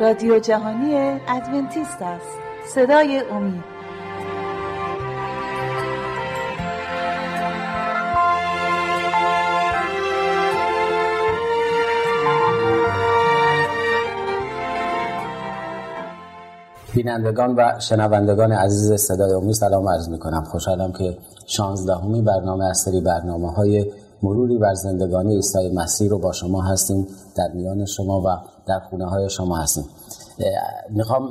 رادیو جهانی ادونتیست است. صدای امید. بینندگان و شنوندگان عزیز صدای امید سلام عرض می کنم خوشحالم که شانزدهمی برنامه از سری برنامه های مروری بر زندگانی عیسی مسیح رو با شما هستیم در میان شما و در خونه های شما هستیم. می‌خوام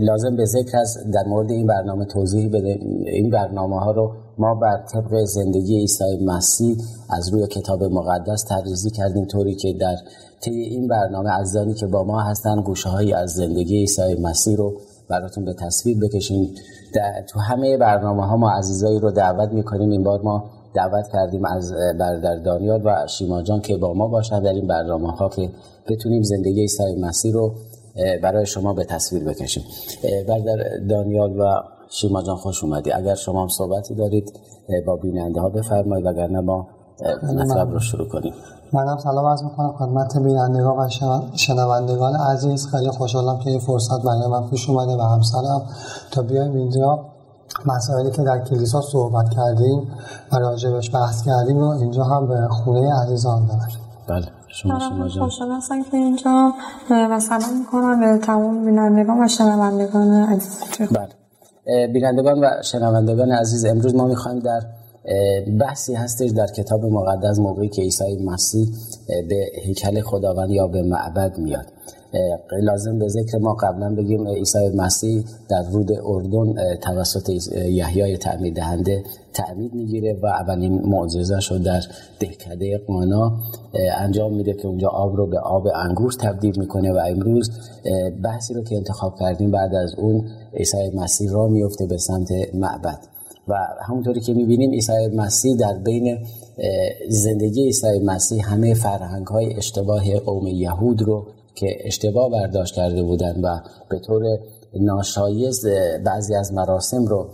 لازم به ذکر از در مورد این برنامه توضیح بده. این برنامه ها رو ما بر طبق زندگی عیسی مسیح از روی کتاب مقدس تدریزی کردیم طوری که در طی این برنامه عزیزانی که با ما هستن گوشه هایی از زندگی عیسی مسیح رو براتون به تصویر بکشیم. تو همه برنامه ها ما عزیزایی رو دعوت می‌کنیم. این بار ما دعوت کردیم از برادر دانیال و شیما جان که با ما باشن. در این برنامه ها که بتونیم زندگی عیسی مسیح رو برای شما به تصویر بکشیم. برادر دانیال و شیما جان خوش اومدی. اگر شما هم صحبتی دارید با بیننده ها بفرمایید وگرنه ما مطلب رو شروع کنیم. منم سلام عرض می‌کنم خدمت بینندگان و شنوندگان عزیز. خیلی خوشحالم که این فرصت برای من پیش اومده و همسرم. تا بیایم اینجا مسائلی که در کلیسا صحبت کردیم و راجبش بحث کردیم رو اینجا هم به خونه عزیزان ببریم. بله شما شما خوشحال هستم که اینجا و سلام می‌کنم به تمام بینندگان و شنوندگان عزیز بله. بینندگان و شنوندگان عزیز امروز ما می‌خوایم در بحثی هستش در کتاب مقدس موقعی که عیسی مسیح به هیکل خداوند یا به معبد میاد. لازم به ذکر ما قبلا بگیم عیسی مسیح در رود اردن توسط یحیای تعمید دهنده تعمید می‌گیره و اولین معجزه رو در دهکده قانا انجام میده که اونجا آب رو به آب انگور تبدیل می‌کنه و امروز بحثی رو که انتخاب کردیم بعد از اون عیسی مسیح را میفته به سمت معبد. و همونطوری که می‌بینیم عیسی مسیح در بین زندگی عیسی مسیح همه فرهنگ های اشتباه قوم یهود رو که اشتباه برداشت کرده بودن و به طور ناشایز بعضی از مراسم رو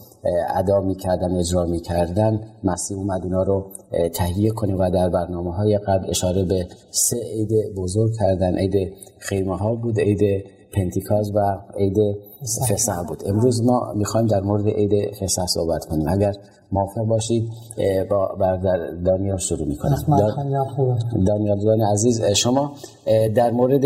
ادا می‌کردن اجرا می‌کردن مسیح اومد اونا رو تهیه کنه و در برنامه های قبل اشاره به سه عید بزرگ کردن عید خیمه ها بود عید پنتیکاز و عید فسح بود. امروز ما می‌خوایم در مورد عید فسح صحبت کنیم. اگر موافق باشید با بردر دانیال شروع می‌کنم. دانیال جان عزیز شما در مورد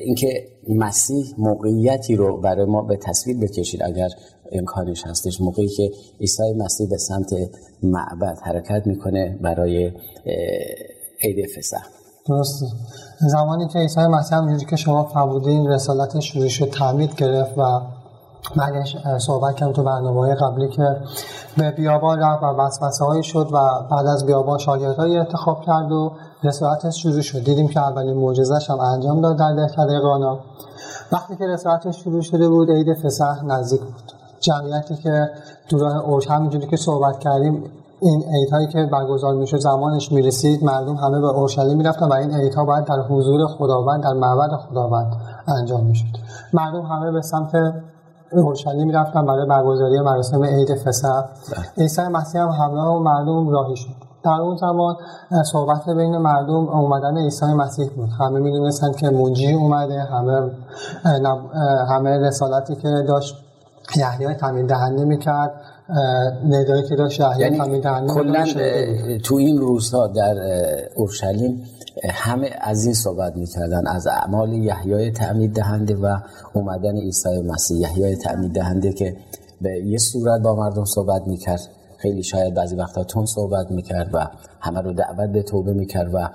اینکه مسیح موقعیتی رو برای ما به تصویر بکشید اگر امکانش هستش موقعی که عیسی مسیح به سمت معبد حرکت می‌کنه برای عید فسح درسته. زمانی که عیسی مسیح همونجوری که شما فرمودین رسالت شروع شد تعمید گرفت و من صحبت کردم تو برنامه های قبلی که به بیابان رفت و وسوسه هایی شد و بعد از بیابان شاگردهایی انتخاب کرد و رسالتش شروع شد دیدیم که اولین معجزش هم انجام داد در دهکده قانا. وقتی که رسالتش شروع شده بود عید فسح نزدیک بود. جمعیتی که تو راه اوج همینجوری که صحبت کردیم این هایی که برگزار می‌شد زمانش می‌رسید مردم همه به اورشلیم می‌رفتن و این عیدها باید در حضور خداوند در معبد خداوند انجام می‌شد. مردم همه به سمت اورشلیم می‌رفتن برای برگزاری مراسم عید فسح. عیسی مسیح هم همراه و مردم راهی شد. در اون زمان صحبت بین مردم اومدن عیسی مسیح بود. همه می‌دونستن که منجی اومده همه همه رسالتی که داشت یحیی تامین دهنده می‌کرد. ندایی که داشت یعنی دهنده کلا تو این روزها در اورشلیم همه از این صحبت می‌کردن از اعمال یحیای تعمید دهنده و اومدن عیسی مسیح. یحیای تعمید دهنده که به یه صورت با مردم صحبت می‌کرد. خیلی شاید بعضی وقتا تون صحبت می‌کرد و همه رو دعوت به توبه می‌کرد و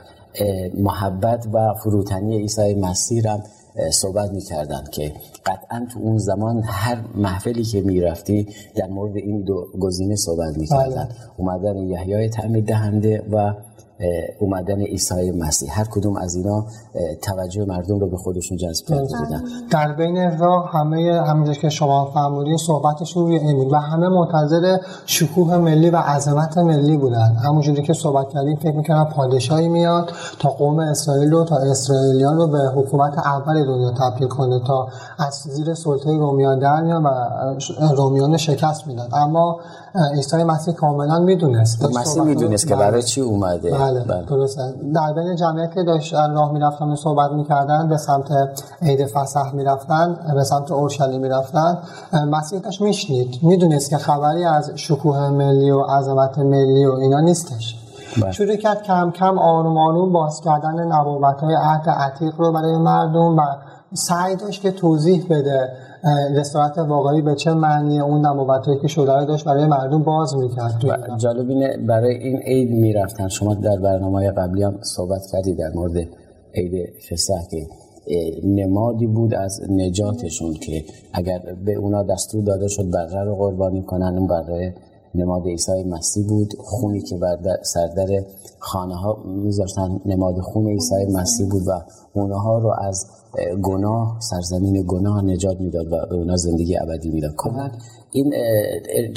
محبت و فروتنی عیسی مسیح هم صحبت می‌کردن که قطعا تو اون زمان هر محفلی که می‌رفتی در مورد این دو گزینه صحبت می‌کردن. اومدن یحیای تعمید دهنده و اومدن عیسی مسیح. هر کدوم از اینا توجه مردم رو به خودشون جذب کرده بودن. در بین راه همه همینجور که شما فرمودین صحبتشون روی این بود و همه منتظر شکوه ملی و عظمت ملی بودن. همونجوری که صحبت کردیم فکر می‌کنم پادشاهی میاد تا قوم اسرائیل رو تا اسرائیلیان رو به حکومت اول دنیا تبدیل کنه تا از زیر سلطه رومیان در میان و رومیان شکست میدن اما عیسی مسیح کاملا می‌دونست. مسیح می‌دونست که برای چی اومده؟ بله بله, بله. درسته در بین جمعیت که داشت راه می‌رفتن و صحبت می‌کردن به سمت عید فسح می‌رفتن به سمت اورشلیم می‌رفتن مسیح داشت میشنید. می‌دونست که خبری از شکوه ملی و عظمت ملی و اینا نیستش. بله. شروع کرد کم کم آروم آروم باز کردن نبوت های عهد عتیق رو برای مردم و سعی داشت که توضیح بده رستورات واقعی به چه معنی اون نبوتایی که شده داشت برای مردم باز می‌کرد جالب اینه برای این عید می‌رفتن. شما در برنامه قبلی هم صحبت کردی در مورد عید فسح که نمادی بود از نجاتشون که اگر به اونا دستور داده شد بره رو قربانی کنن اون بره نماد عیسی مسیح بود. خونی که بر سردر خانه ها میذاشتن نماد خون عیسی مسیح بود و اونها رو از گناه سرزمین گناه نجات می‌داد و به اونا زندگی ابدی می‌داد. کلا این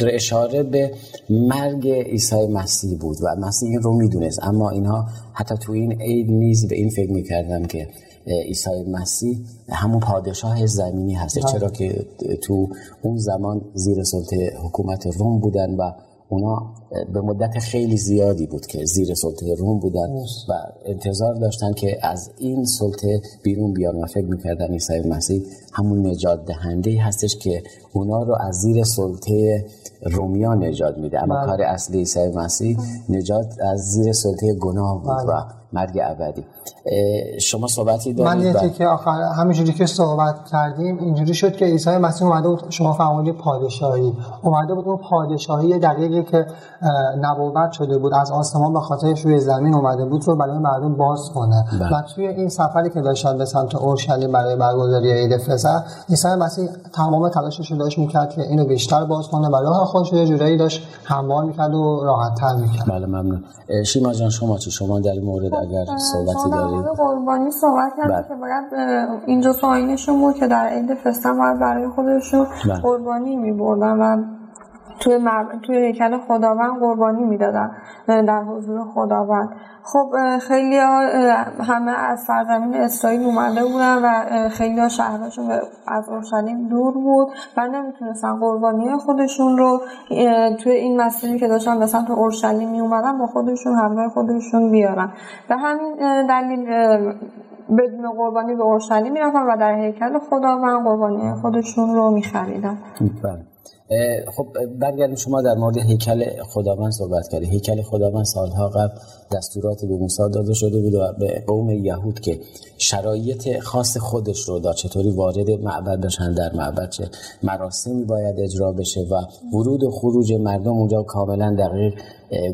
اشاره به مرگ عیسی مسیح بود و مسیح این رو می‌دونست. اما اینها حتی تو این عید نیز به این فکر می‌کردن که عیسی مسیح همون پادشاه زمینی هست. چرا که تو اون زمان زیر سلطه حکومت روم بودن و اونا به مدت خیلی زیادی بود که زیر سلطه روم بودن و انتظار داشتن که از این سلطه بیرون بیان و فکر می‌کردن عیسی مسیح همون نجات دهنده هستش که اونا رو از زیر سلطه رومیا نجات میده. اما بله. کار اصلی عیسی مسیح نجات از زیر سلطه گناه بود بله. و مرگ ابدی. شما صحبتی دارید؟ من یه که آخر همینجوری که صحبت کردیم اینجوری شد که عیسی مسیح اومده بود شما فرمودید پادشاهی. اومده بود اون پادشاهی دقیقی که نبوت شده بود از آسمان به خاطر روی زمین اومده بود رو برای مردم باز کنه بله. و توی این سفری که داشتن به سمت اورشلیم برای برگزاری عید فسح عیسی مسیح تمام تلاشش رو داشت می‌کرد که اینو بیشتر باز کنه و راه خودش رو جورایی داشت هموار می‌کرد و راحت تر می‌کرد بله ممنون شیما جان شما چی شما در مورد اگر صحبتی دارید قربانی صحبت کردید بله. که باید اینجا بود که در عید فسح برای خودشون بله. قربانی میبردن و توی, مر... توی هیکل خداوند قربانی می‌دادن در حضور خداوند. خب خیلی همه از سرزمین اسرائیل اومده بودن و خیلی ها شهرشون از اورشلیم دور بود و نمی‌تونستن قربانی خودشون رو توی این مسیری که داشتن به سمت اورشلیم می اومدن با خودشون همراه خودشون بیارن. به همین دلیل بدون قربانی به اورشلیم می‌رفتن و در هیکل خداوند قربانی خودشون رو میخریدن. بله. خب برگردیم شما در مورد هیکل خداوند صحبت کردید. هیکل خداوند سالها قبل دستورات به موسی داده شده بود و به قوم یهود که شرایط خاص خودش رو دا چطوری وارد معبد بشن در معبد چه مراسمی باید اجرا بشه و ورود و خروج مردم اونجا کاملا دقیق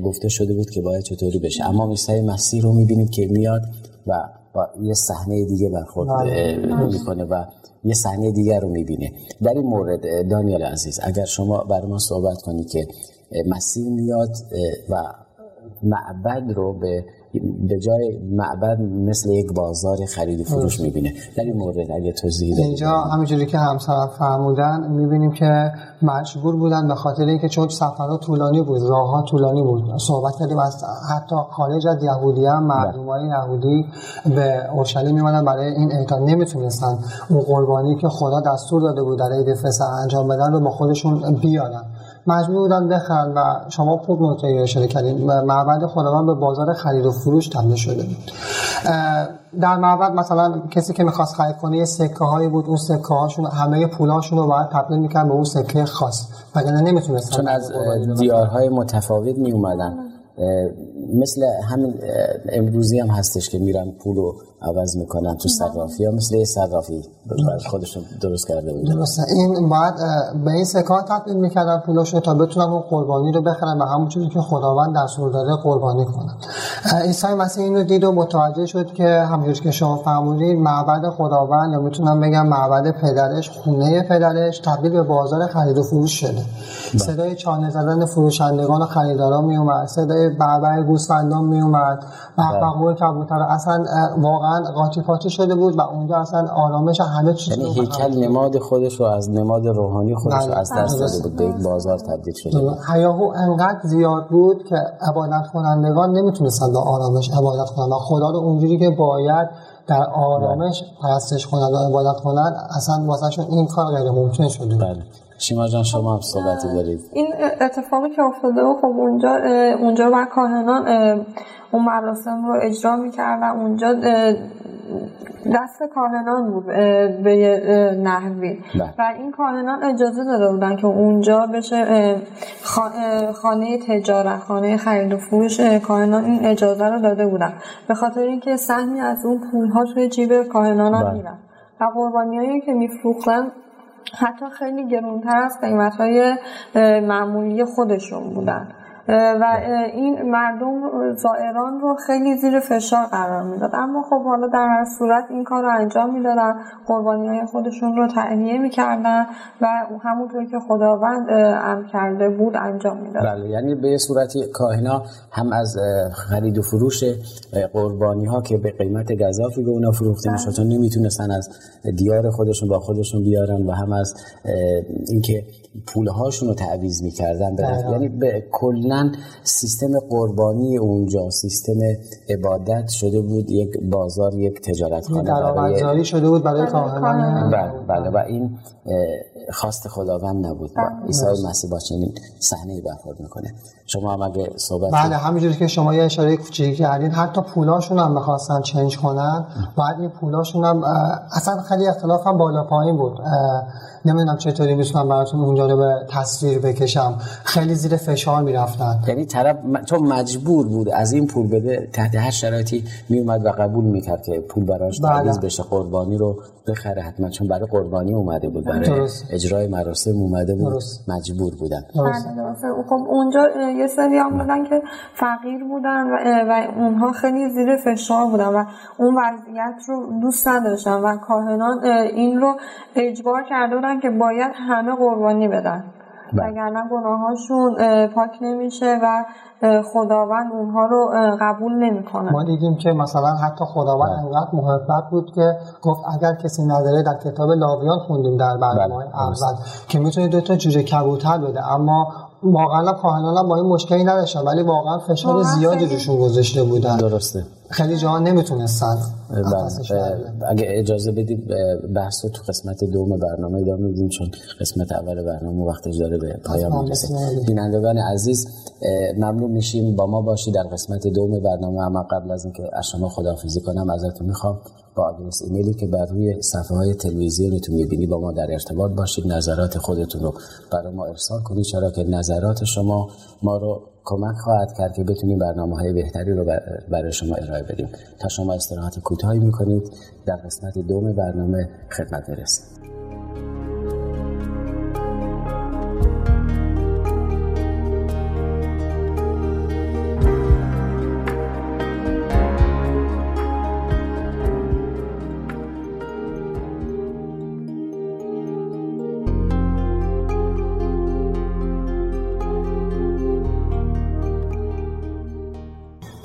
گفته شده بود که باید چطوری بشه. اما عیسی مسیح رو می‌بینید که میاد و با یه صحنه دیگه برخورد بله. می‌کنه و یه صحنه دیگر رو می‌بینه در این مورد دانیال عزیز اگر شما برای ما صحبت کنید که مسیح میاد و معبد رو به به جای معبد مثل یک بازار خرید و فروش می‌بینه. در این مورد اگه توضیح اینجا همینجوری که همسر فرمودن می‌بینیم که مجبور بودن به خاطر اینکه چون سفرها طولانی بود راه طولانی بود. صحبت کردیم از حتی خارج از یهودی هم مردم های یهودی به اورشلیم میمدن برای این اعطا. نمی‌تونستن اون قربانی که خدا دستور داده بود در عید فسح انجام بدن رو با خودشون بیارن. مجبور بودن بخرن و شما خوب نکته اشاره کردین معبد خداوند به بازار خرید و فروش تبدیل شده. بود در معبد مثلا کسی که می‌خواست خرید کنه یه سکه هایی بود اون سکه هاشون همه پولاشون رو باید تبدیل می‌کرد به اون سکه خاص. وگرنه نمی‌تونستن؟ چون از دیارهای متفاوت می اومدن مثل همین امروزی هم هستش که میرن پول رو عوض می‌کنن تو صرافی ها مثل یه صرافی. خودشون درست کرده بود درسته. این باید به این سکات تبدیل می‌کردن پولاشو تا بتونن اون قربانی رو بخرن و همون چیزی که خداوند دستور داره قربانی کنن. عیسی مسیح این رو دید و متوجه شد که همونجور که شما فرمودید معبد خداوند یا می‌تونم بگم معبد پدرش خونه پدرش تبدیل به بازار خرید و فروش شده. بله. صدای چانه زدن فروشندگان و خریداران میومد صدای بربر گوسفندان میومد بقبقو کبوتر اصلا واقعا قاطی پاتی شده بود و اونجا اصلا آرامش همه چیز یعنی هیکل نماد خودش رو از نماد روحانی خودش رو از دست داده بود. به یک بازار تبدیل شده بود. هیاهو انقدر زیاد بود که عبادت کنندگان نمی‌تونستن با آرامش عبادت کنن و خدا رو اونجوری که باید در آرامش پرستش کنند و عبادت کنند اصلا واسه این کار غیر ممکن شده بله. شما جان شما هم صحبتی دارید این اتفاقی که افتاده و خب اونجا اونجا بر کاهنان اون مراسم رو اجرا می‌کردن اونجا دست کاهنان بود به نحوی بله. و این کاهنان اجازه داده بودن که اونجا بشه خانه تجارت خانه خرید و فروش کاهنان این اجازه رو داده بودن به خاطر اینکه سهمی از اون پول ها توی جیب کاهنان هم بله. میرن و قربانی که میفروختن حتی خیلی گرونتر از قیمت های معمولی خودشون بودن. و این مردم زائران رو خیلی زیر فشار قرار می‌داد. اما خب حالا در هر صورت این کار رو انجام می‌دادن. قربانی های خودشون رو تعنیه می‌کردن و همونطور که خداوند امر کرده بود انجام می‌داد. بله یعنی به صورتی کاهنا هم از خرید و فروش قربانی ها که به قیمت گذافی به اونا فروخته می‌شد. چون نمی‌تونستن از دیار خودشون با خودشون بیارن و هم از اینکه پولهاشون رو تعویض می‌کردن. یعنی به کلا سیستم قربانی اونجا سیستم عبادت شده بود یک بازار یک تجارت خانه برای شده بود برای کاهنان بله بله و این خواست خداوند نبود. بله. عیسی مسیح با چنین صحنه برخورد می‌کنه. شما هم اگه صحبت بله همینجوری که شما یه اشاره کوچیکی کردین حتی پولاشون هم می‌خواستن چنج کنن. بعد این پولاشون هم اصلا خیلی اختلاف هم بالا پایین بود. نمی‌دونم چطوری می‌تونم براتون اونجا رو به تصویر بکشم. خیلی زیر فشار می‌رفتن. یعنی طرف چون مجبور بود از این پول بده تحت هر شرایطی میومد و قبول می‌کرد که پول براش بله. تعویض بشه قربانی رو بخره حتما چون برای قربانی اومده بود برای اجرای مراسم اومده بود درست. مجبور بودن. بله، خب اونجا یه سری هم بودن که فقیر بودن و, و اونها خیلی زیر فشار بودن و اون وضعیت رو دوست نداشتن و کاهنان این رو اجبار کرده بودن که باید همه قربانی بدن بله. وگرنه گناهاشون پاک نمیشه و خداوند اونها رو قبول نمی‌کنه ما دیدیم که مثلا حتی خداوند بله. انقدر محبت بود که گفت اگر کسی نداره در کتاب لاویان خوندیم در برنامه بله. اول که می‌تونه دو تا جوجه کبوتر بده اما واقعا کاهنان با این مشکلی نداشتن ولی واقعا فشار زیادی روشون گذاشته بودن درسته خیلی جاها نمی‌تونستن. اگه اجازه بدید بحث تو قسمت دوم برنامه ادامه میدیم چون قسمت اول برنامه وقتش داره به پایان می‌رسه. بینندگان عزیز ممنون میشیم. با ما باشید در قسمت دوم برنامه. اما قبل از اینکه از شما خداحافظی کنم ازتون می‌خوام با آدرس ایمیلی که بر روی صفحه های تلویزیونتون می‌بینی با ما در ارتباط باشید. نظرات خودتون رو برای ما ارسال کنید. چرا که نظرات شما ما رو کمک خواهد کرد که بتونیم برنامه های بهتری رو برای شما ارائه بدیم. تا شما استراحت کوتاهی می‌کنید. در قسمت دوم برنامه خدمت برسید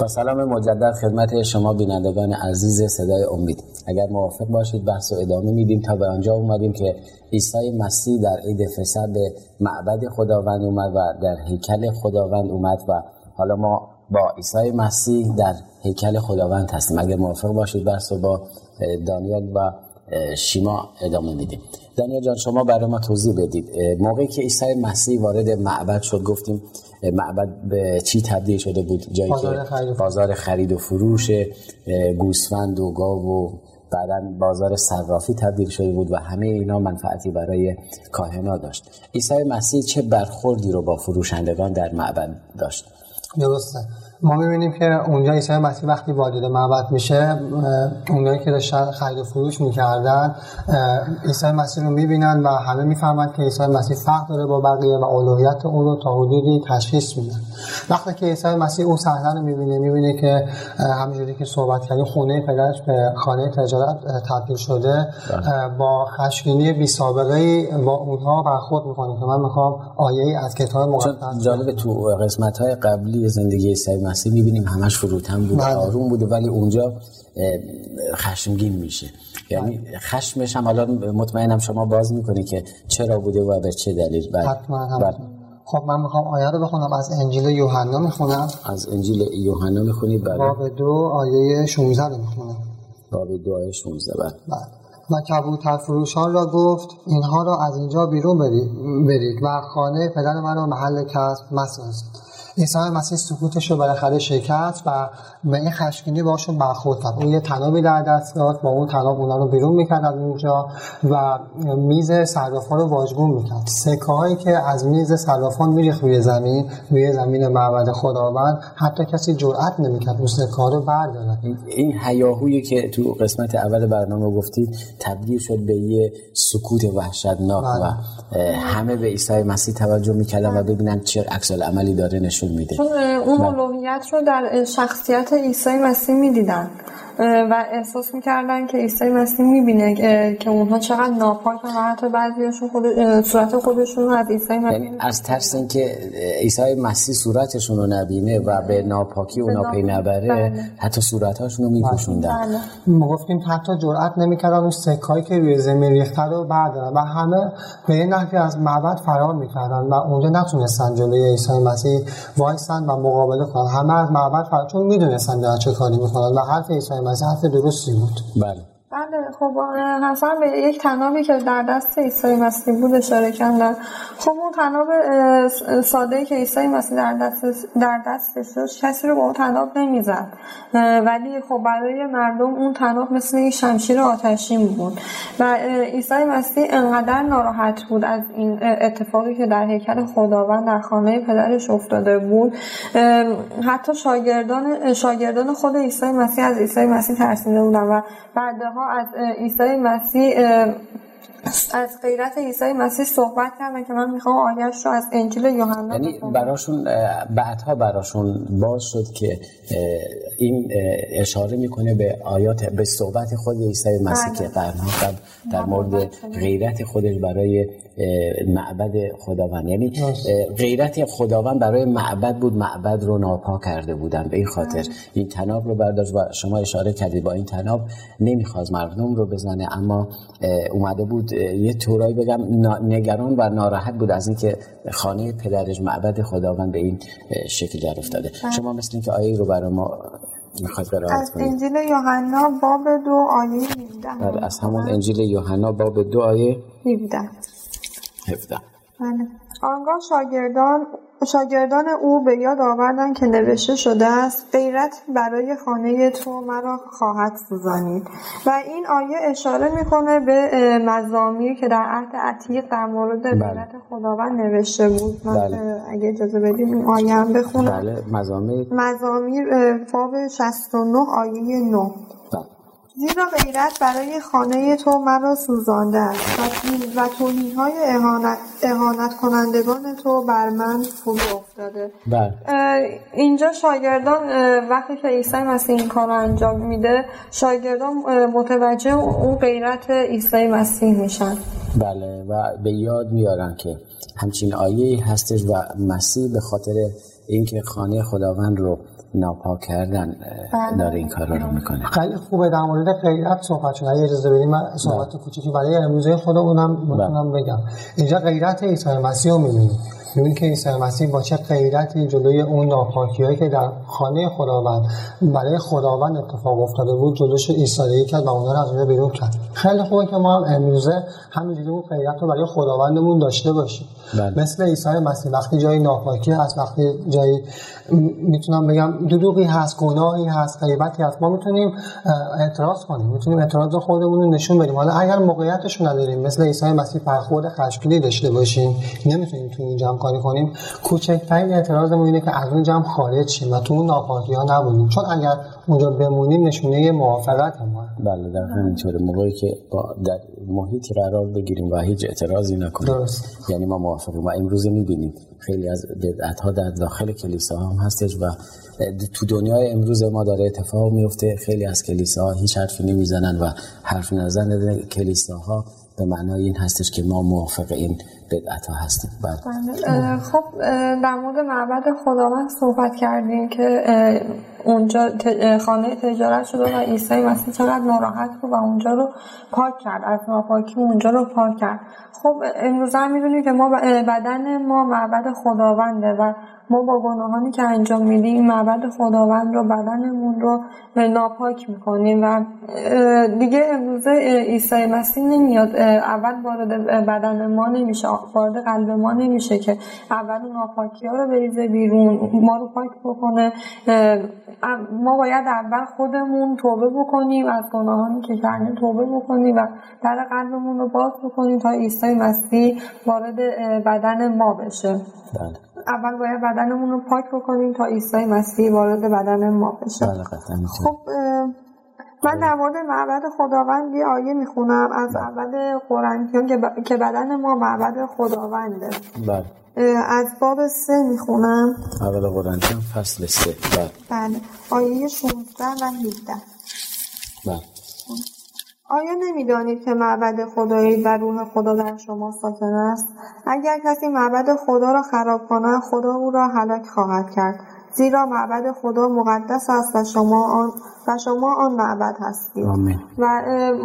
سلام مجدد خدمت شما بینندگان عزیز صدای امید. اگر موافق باشید بحث و ادامه میدیم تا به آنجا اومدیم که عیسی مسیح در عید فسح به معبد خداوند اومد و در هیکل خداوند اومد و حالا ما با عیسی مسیح در هیکل خداوند هستیم. اگر موافق باشید بحث و با دانیال و شیما ادامه میدیم. دانیال جان شما برای ما توضیح بدید. موقعی که عیسی مسیح وارد معبد شد گفتیم معبد به چی تبدیل شده بود؟ جایی بازار که خرید بازار خرید و فروش گوسفند و گاو و بعدا بازار صرافی تبدیل شده بود و همه اینا منفعتی برای کاهنا داشت. عیسی مسیح چه برخوردی رو با فروشندگان در معبد داشت؟ درسته. ما می‌بینیم که اونجا عیسی مسیح وقتی وارد معبد میشه اونایی که داشتن خرید و فروش می‌کردن عیسی مسیح رو می‌بینن و همه می‌فهمند که عیسی مسیح فرق داره با بقیه و اولویت اون رو تا حدودی تشخیص میدن وقتی که عیسی مسیح اون صحنه رو می‌بینه می‌بینه که همینجوری که صحبت کردیم خونه پدرش به خانه تجارت تبدیل شده بله. با خشمگینی بی سابقه با اونها برخورد می‌کنه که من می‌خوام آیه از کتاب مقدس جالب تو قسمت های قبلی زندگی عیسی مسیح می‌بینیم همش فروتن بود بله. آروم بوده ولی اونجا خشمگین میشه. یعنی خشمش هم حالا مطمئنم شما باز می‌کنی که چرا بوده و به چه دلیل. بله. حتما بله. خب من می‌خوام آیه رو بخونم. از انجیل یوحنا می‌خونم. از انجیل یوحنا می‌خونید بله. باب دو آیه 16 رو می‌خونم. باب دو آیه 16 بله. بله. و کبوتر فروشان را گفت اینها را از اینجا بیرون برید و خانه پدر مرا محل کسب مسازید عیسی مسیح سکوتش رو بالاخره شکست و به این خشکینی باشون برخورد کرد اون یه تنابی در دست داد با اون تناب اونا رو بیرون می‌کرد از اونجا و میز صرافان رو واژگون می‌کرد. سکه هایی که از میز صرافان میریخت روی زمین روی زمین معبد خداوند حتی کسی جرئت نمی‌کرد اون سکه ها رو بردارد این حیاهویی که تو قسمت اول برنامه گفتید تبدیل شد به یه سکوت وحشتناک و بله. همه به عیسی مسیح توجه می‌کردن و ببینن چه عکس عملی داره نشون میده چون اون بله. الوهیت رو در شخصیت عیسی مسیح می‌دیدن و احساس می‌کردن که عیسی مسیح می‌بینه که اونها چقدر ناپاک و حتی بعضیشون خود صورت خودشون رو از عیسی مسیح یعنی از ترس اینکه عیسی مسیح صورتشون رو نبینه و به ناپاکی و ناپی نبره بله. حتی صورتهاشون رو میپوشوندن بله. ما گفتیم حتی جرأت نمی‌کردن اون سکایی که روی زمین ریخته رو بردارن و همه به این نحوی از معبد فرار می‌کردن و اونجا نتونستن جلوی عیسی مسیح وایسن و مقابله کنن همه از معبد فرار چون می‌دونستن چه کاری می‌کنن و حرف عیسی حرف درستی بود. بله. بله خب حسن به یک تنابی که در دست عیسی مسیح بود اشاره کردن. خب اون تناب ساده که عیسی مسیح در دست در دستش داشت کسی رو با اون تناب نمی‌زد. ولی خب برای مردم اون تناب مثل یک شمشیر آتشین بود. و عیسی مسیح انقدر ناراحت بود از این اتفاقی که در هیکل خداوند در خانه پدرش افتاده بود. حتی شاگردان شاگردان خود عیسی مسیح از عیسی مسیح ترسیده بودن و بعدها از عیسی مسیح از غیرت عیسی مسیح صحبت کردن که من می‌خوام آیش رو از انجیل یوحنا یعنی براشون بعدها براشون باز شد که این اشاره می‌کنه به آیات به صحبت خود عیسی مسیح که بله. قرنها در مورد غیرت خودش برای معبد خداوند. یعنی غیرت خداوند برای معبد بود معبد رو ناپا کرده بودن به این خاطر. بله. این تناب رو برداشت و شما اشاره کردید با این تناب نمی‌خواست مردم رو بزنه اما اومده بود یه طورایی بگم نگران و ناراحت بود از اینکه خانه پدرش معبد خداوند به این شکل در افتاده. بله. شما مثل اینکه آیه رو برای ما از انجیل یوحنا باب دو آیه 17 بله از همون انجیل یوحنا باب دو آیه 17 17 بله. آنگاه شاگردان شاگردان او به یاد آوردند که نوشته شده است غیرت برای خانه تو مرا خواهد سوزانید. و این آیه اشاره می‌کنه به مزامیر که در عهد عتیق در مورد بله. غیرت خداوند نوشته بود. بله. اگه اجازه بدیم این آیه هم بخونم. بله. مزامیر مزامیر فاب 69 آیه 9 زیرا غیرت برای خانه تو مرا سوزانده است و توهین های اهانت, اهانت کنندگان تو بر من فرو افتاده بله. اینجا شاگردان وقتی که عیسی مسیح این کار رو انجام میده شاگردان متوجه اون غیرت عیسی مسیح میشن بله و به یاد میارن که همچین آیه هستش و مسیح به خاطر اینکه خانه خداوند رو ناپاک کردن بله. داره این کار رو می‌کنه خیلی خوبه در مورد غیرت صحبت شد اگه اجازه بدیم من صحبت بله. کوچیکی برای امروزه خودمونم می‌تونم بله. بگم اینجا غیرت عیسی مسیح رو می‌بینیم می‌بینیم که عیسی مسیح با چه غیرتی جلوی اون ناپاکی که در خانه خداوند برای خداوند اتفاق افتاده بود جلوش ایستادگی کرد و اونها رو از اونجا بیرون کرد. خیلی خوبه که ما هم امروزه همینجوری اون غیرت رو برای خداوندمون داشته باشیم. بله. مثل عیسی مسیح وقتی جایی ناپاکی هست وقتی جایی می‌تونم بگم دروغی هست گناهی هست غیبتی هست ما می‌تونیم اعتراض کنیم. می‌تونیم اعتراض خودمون رو نشون بدیم. حالا اگر موقعیتش نداریم مثل عیسی مسیح برخورد خشمگینی داشته باشیم نمی‌تونیم تو این جمع کاری کنیم کوچکترین اعتراضمون اینه که از اون جمع خارج شیم و تو اون ناپاکی ها نبودیم. چون اگر اونجا بمونیم نشونه موافقت ما بله در همینطوره موقعی که با در محیطی قرار بگیریم و هیچ اعتراضی نکنیم. درست. یعنی ما موافقیم و امروز می‌بینیم. خیلی از بدعت ها در داخل کلیسا هم هستش و تو دنیای امروز ما داره اتفاق میفته خیلی از کلیساها هیچ حرفی نمی‌زنن و حرف نزن کلیساها به معنای این هستش که ما موافق این بدعت ها بله. خب در مورد معبد خداوند صحبت کردیم که اونجا خانه تجارت شده و عیسی مسیح چقدر ناراحت بود و اونجا رو پاک کرد. از ناپاکی اونجا رو پاک کرد. خب امروز هم می‌دونیم که ما بدن ما معبد خداونده و ما با گناهانی که انجام میدیم معبد خداوند رو بدنمون رو ناپاک می‌کنیم و دیگه امروزه عیسی مسیح نمیاد. اول وارد بدن ما نمیشه وارد قلب ما نمیشه که اول ناپاکی ها رو بریزه بیرون ما رو پاک بکنه. ما باید اول خودمون توبه بکنیم از گناهانی که کردیم توبه بکنیم و در قلبمون رو باز بکنیم تا عیسی مسیح وارد بدن ما بشه. بله. اول باید بدنمون رو پاک بکنیم تا عیسی مسیح وارد بدن ما بشه. بله خب من در مورد معبد خداوند یه آیه می‌خونم از بله. اول قرنتیان که بدن ما معبد خداونده. بله. از باب سه می‌خونم. اول قرنتیان فصل سه. بله. بله. آیه 16 و 17 بله. آیا نمی‌دانید که معبد خدایی و روح خدا در شما ساکن است؟ اگر کسی معبد خدا را خراب کند خدا او را هلاک خواهد کرد. زیرا معبد خدا مقدس است و شما آن و شما آن معبد هستید. و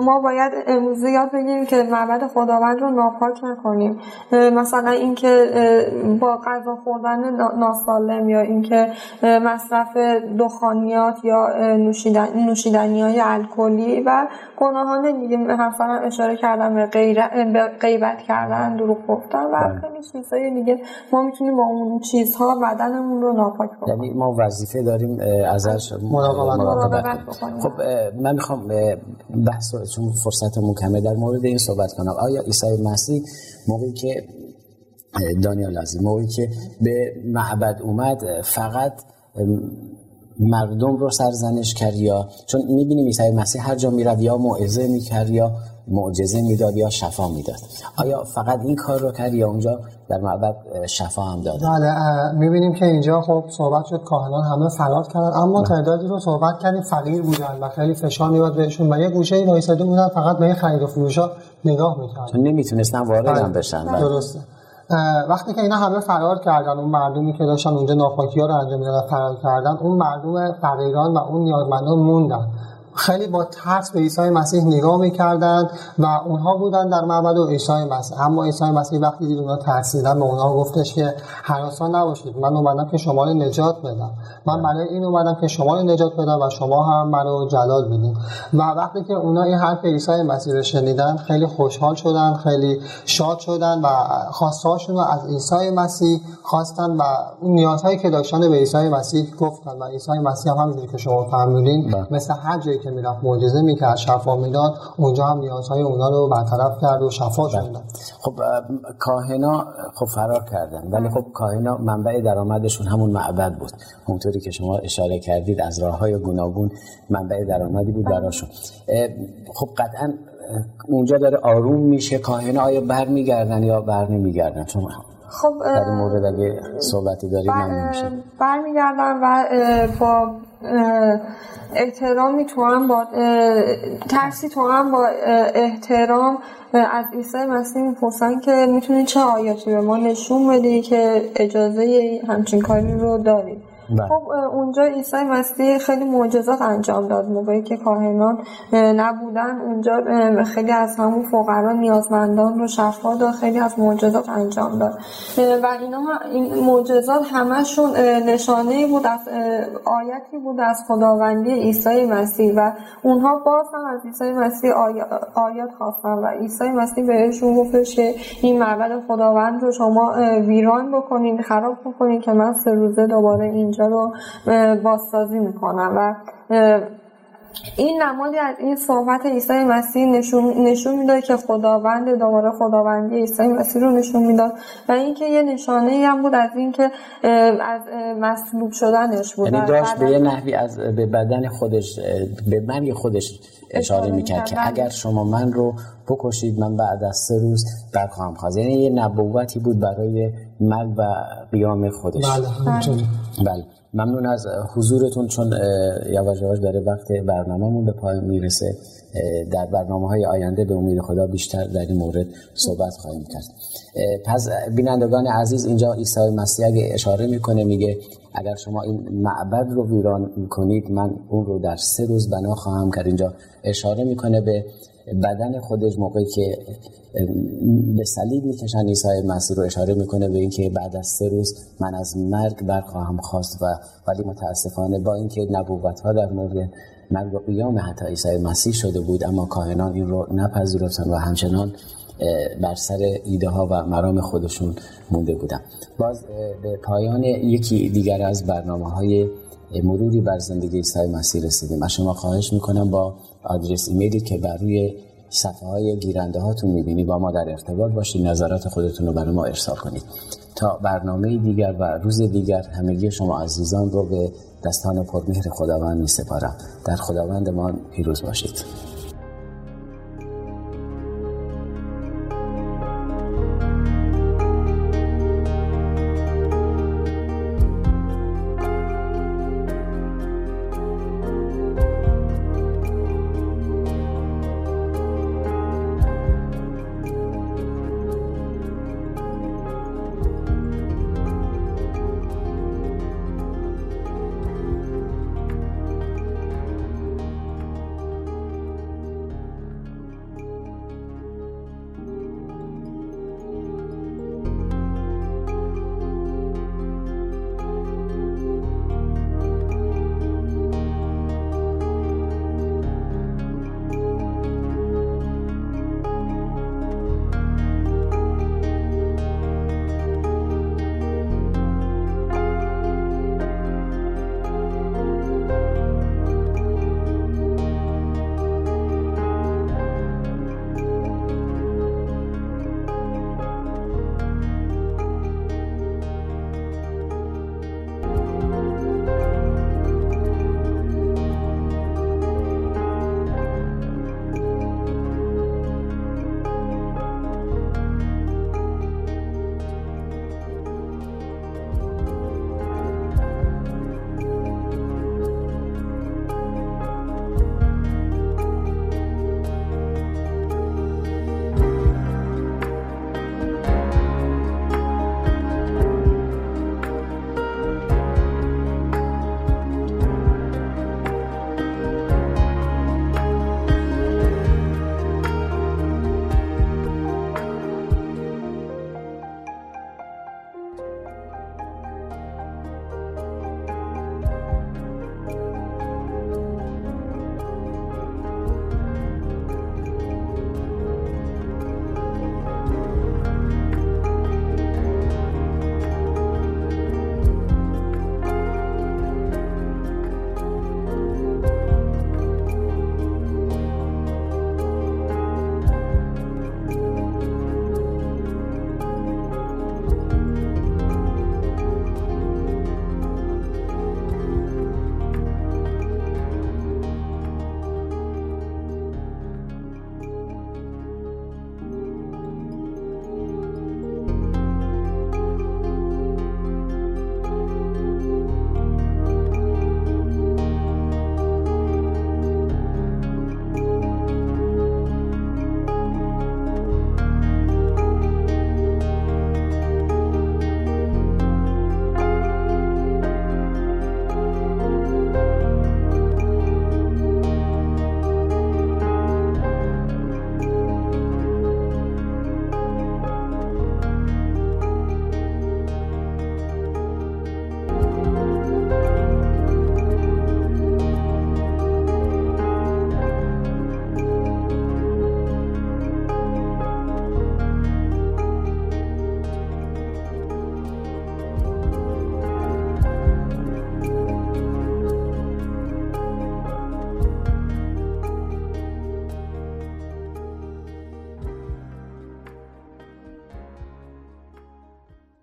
ما باید امروزه یاد بگیریم که معبد خداوند رو ناپاک نکنیم. مثلا اینکه با غذا خوردن ناسالم یا اینکه مصرف دخانیات یا نوشیدن، نوشیدنی های الکلی و گناهان دیگه مثلا اشاره کردم به غیبت کردن دروغ گفتن و بله. خیلی چیزهای دیگه. ما می‌تونیم با اون چیزها بدنمون رو ناپاک بکنیم. یعنی ما وظیفه داریم ازش مراقبت. خب من می‌خوام بحث چون فرصتمون کمه. در مورد این صحبت کنم. آیا عیسی مسیح موقعی که دانیال لازی موقعی که به معبد اومد فقط مردم رو سرزنش کرد یا چون می‌بینیم عیسی مسیح هر جا میرد یا موعظه می‌کرد یا معجزه می‌داد یا شفا می‌داد. آیا فقط این کار رو کرد یا اونجا در معبد شفا هم داد؟ بله می‌بینیم که اینجا خب صحبت شد کاهنان همه فرار کردن اما تعدادی رو صحبت کردیم فقیر بودن و خیلی فشار میاد بهشون و یه گوشه ای وایساده بودن فقط به خرید و فروشا نگاه می‌کردن. چون نمی‌تونستن وارد هم بله. بشن. بله. درسته. وقتی که اینا همه فرار کردن اون مردمی که داشتن اونجا ناپاکی ها رو انجام می‌دادن فرار کردن اون مردم فقیران و اون نیازمندان موندن. خیلی با ترس به عیسی مسیح نگاه می‌کردند و اونها بودن در معبد و عیسی مسیح. اما عیسی مسیح وقتی دید اونها ترسیدن به اونها گفتش که حراسان نباشید من اومدم که شما رو نجات بدم. من برای این اومدم که شما رو نجات بدم و شما هم مرا جلال بدید و وقتی که اونها این حرف عیسی مسیح رو شنیدن خیلی خوشحال شدن خیلی شاد شدن و خواستهاشون رو از عیسی مسیح خواستن و اون نیازهایی که داشتن به عیسی مسیح گفتن. و عیسی مسیح هم همونجوری که شما فهمیدین. مثل هر جایی که می‌رفت معجزه می‌کرد شفا می‌داد اونجا هم نیازهای اونا رو برطرف کرد و شفا بله. شدن خب کاهنا خب فرار کردن. ولی خب کاهنا منبع درآمدشون همون معبد بود. اونطوری که شما اشاره کردید از راه های گوناگون منبع درآمدی بود براشون. خب قطعا اونجا داره آروم میشه. کاهنا آیا برمیگردن یا بر نمیگردن چون خب در این مورد اگه صحبتی داریم بر... برمیگردم و با احترامی تو هم با ترسی تو هم با احترام از عیسی مسیح می‌پرسن که می‌تونی چه آیاتی به ما نشون بدی که اجازه همچین کاری رو داری؟ بله. خب اونجا عیسی مسیح خیلی معجزات انجام داد موقعی که کاهنان نبودن اونجا خیلی از همون فقرا نیازمندان رو شفا داد خیلی از معجزات انجام داد و اینا این معجزات همشون نشانه بود از آیتی بود از خداوندی عیسی مسیح و اونها باز هم از عیسی مسیح آیات خواستن و عیسی مسیح بهشون گفتش که این معبد خداوند رو شما ویران بکنین خراب بکنین که من سه روزه دوباره اینجا رو بازسازی می‌کنم و این نمادی از این صحبت عیسی مسیح نشون, نشون می‌داد که خداوند دوباره خداوندی عیسی مسیح رو نشون می‌داد و اینکه یه نشانه ای هم بود از اینکه از مصلوب شدنش بود. یعنی داشت به یه نحوی از به بدن خودش به مرگ خودش اشاره می‌کرد که اگر شما من رو بکشید من بعد از سه روز در خواهم خواست. یعنی یه نبوتی بود برای مرگ و قیام خودش. بله بله. ممنون از حضورتون چون یواش یواش داره وقت برنامهمون به پایان می‌رسه. در برنامه های آینده به امید خدا بیشتر در این مورد صحبت خواهیم کرد. پس بینندگان عزیز اینجا عیسی مسیح اگه اشاره می‌کنه میگه اگر شما این معبد رو ویران کنید من اون رو در سه روز بنا خواهم کرد. اینجا اشاره می‌کنه به بدن خودش موقعی که به صلیب می‌کشن عیسی مسیح رو اشاره می‌کنه به اینکه بعد از سه روز من از مرگ برخواهم خواست و ولی متاسفانه با اینکه نبوت ها در مورد مرگ و قیام حتی عیسی مسیح شده بود اما کاهنان این رو نپذیرفتن و همچنان بر سر ایده ها و مرام خودشون مونده بودن. باز به پایان یکی دیگر از برنامه های مروری بر زندگی عیسی مسیح رسیدیم. از شما خواهش می‌کنم با آدرس ایمیلی که بر روی صفحه های گیرنده هاتون می‌بینی با ما در ارتباط باشید نظرات خودتون رو برای ما ارسال کنید. تا برنامه دیگر و روز دیگر همگی شما عزیزان رو به دستان پرمهر خداوند می سپارم در خداوند ما پیروز باشید.